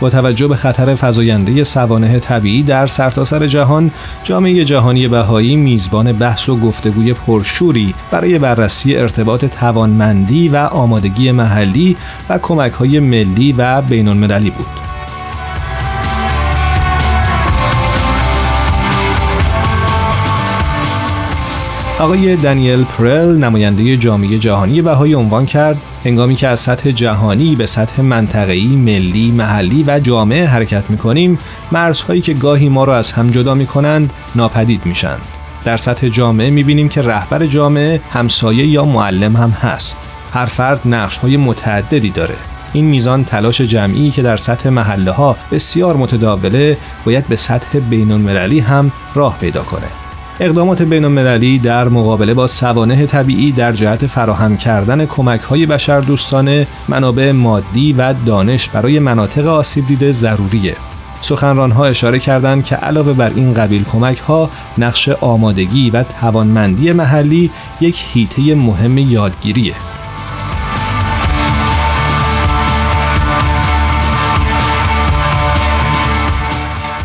با توجه به خطر فزاینده سوانه طبیعی در سرتاسر سر جهان جامعه جهانی بهایی میزبان بحث و گفتگوی پرشوری برای بررسی ارتباط توانمندی و آمادگی محلی و کمک های ملی و بین المللی بود. آقای دانیل پرل نماینده جامعه جهانی بهایی عنوان کرد هنگامی که از سطح جهانی به سطح منطقه‌ای، ملی، محلی و جامعه حرکت می‌کنیم، مرزهایی که گاهی ما را از هم جدا می‌کنند ناپدید میشن. در سطح جامعه می‌بینیم که رهبر جامعه همسایه یا معلم هم هست. هر فرد نقش‌های متعددی داره. این میزان تلاش جمعی که در سطح محله ها بسیار متداوله باید به سطح بین المللی هم راه پیدا کنه. اقدامات بین المللی در مقابله با سوانه طبیعی در جهت فراهم کردن کمک های بشر دوستانه منابع مادی و دانش برای مناطق آسیب دیده ضروریه. ها اشاره کردند که علاوه بر این قبیل کمک ها نقش آمادگی و توانمندی محلی یک هیته مهم یادگیریه.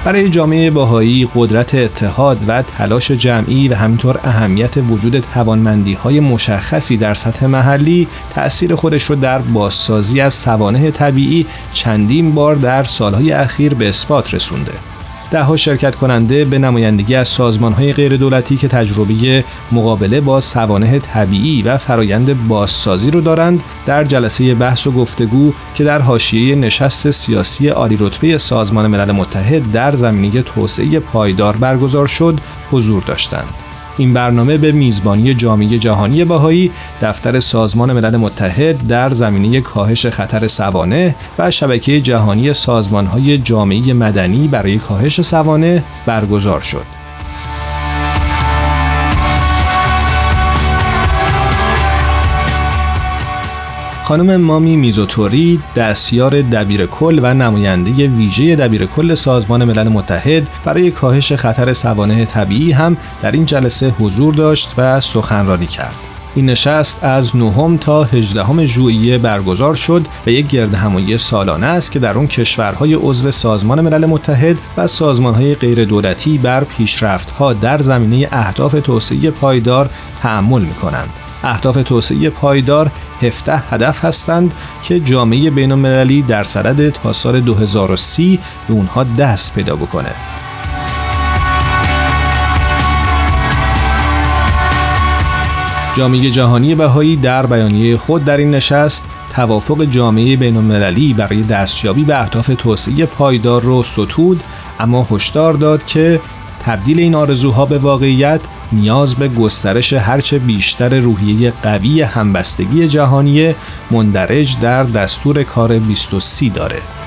برای جامعه باهایی قدرت اتحاد و تلاش جمعی و همینطور اهمیت وجود توانمندی های مشخصی در سطح محلی تأثیر خودش رو در بازسازی از سوانه طبیعی چندین بار در سالهای اخیر به اثبات رسونده. دهها شرکت کننده به نمایندگی از سازمانهای غیردولتی که تجربه مقابله با سوانه طبیعی و فرایند بازسازی رو دارند در جلسه بحث و گفتگو که در حاشیه نشست سیاسی عالی رتبه سازمان ملل متحد در زمینه توسعه پایدار برگزار شد حضور داشتند. این برنامه به میزبانی جامعه جهانی بهایی دفتر سازمان ملل متحد در زمینه کاهش خطر سوانه و شبکه جهانی سازمانهای جامعه مدنی برای کاهش سوانه برگزار شد. خانم مامی میزوتوری دستیار دبیر کل و نماینده ویژه دبیر کل سازمان ملل متحد برای کاهش خطر سوانه طبیعی هم در این جلسه حضور داشت و سخنرانی کرد. این نشست از نهم تا 18 ژوئیه برگزار شد و یک گرد همایی سالانه است که در اون کشورهای عضو سازمان ملل متحد و سازمانهای غیر دولتی بر پیشرفتها در زمینه اهداف توسعه پایدار تعمل می کنند. اهداف توسعه پایدار 17 هدف هستند که جامعه بین المللی در صدد تا سال 2030 به اونها دست پیدا بکنه. جامعه جهانی بهایی در بیانیه خود در این نشست توافق جامعه بین المللی برای دستیابی به اهداف توسعه پایدار رو ستود اما هشدار داد که تبدیل این آرزوها به واقعیت نیاز به گسترش هرچه بیشتر روحیه قوی همبستگی جهانی مندرج در دستور کار 2030 داره.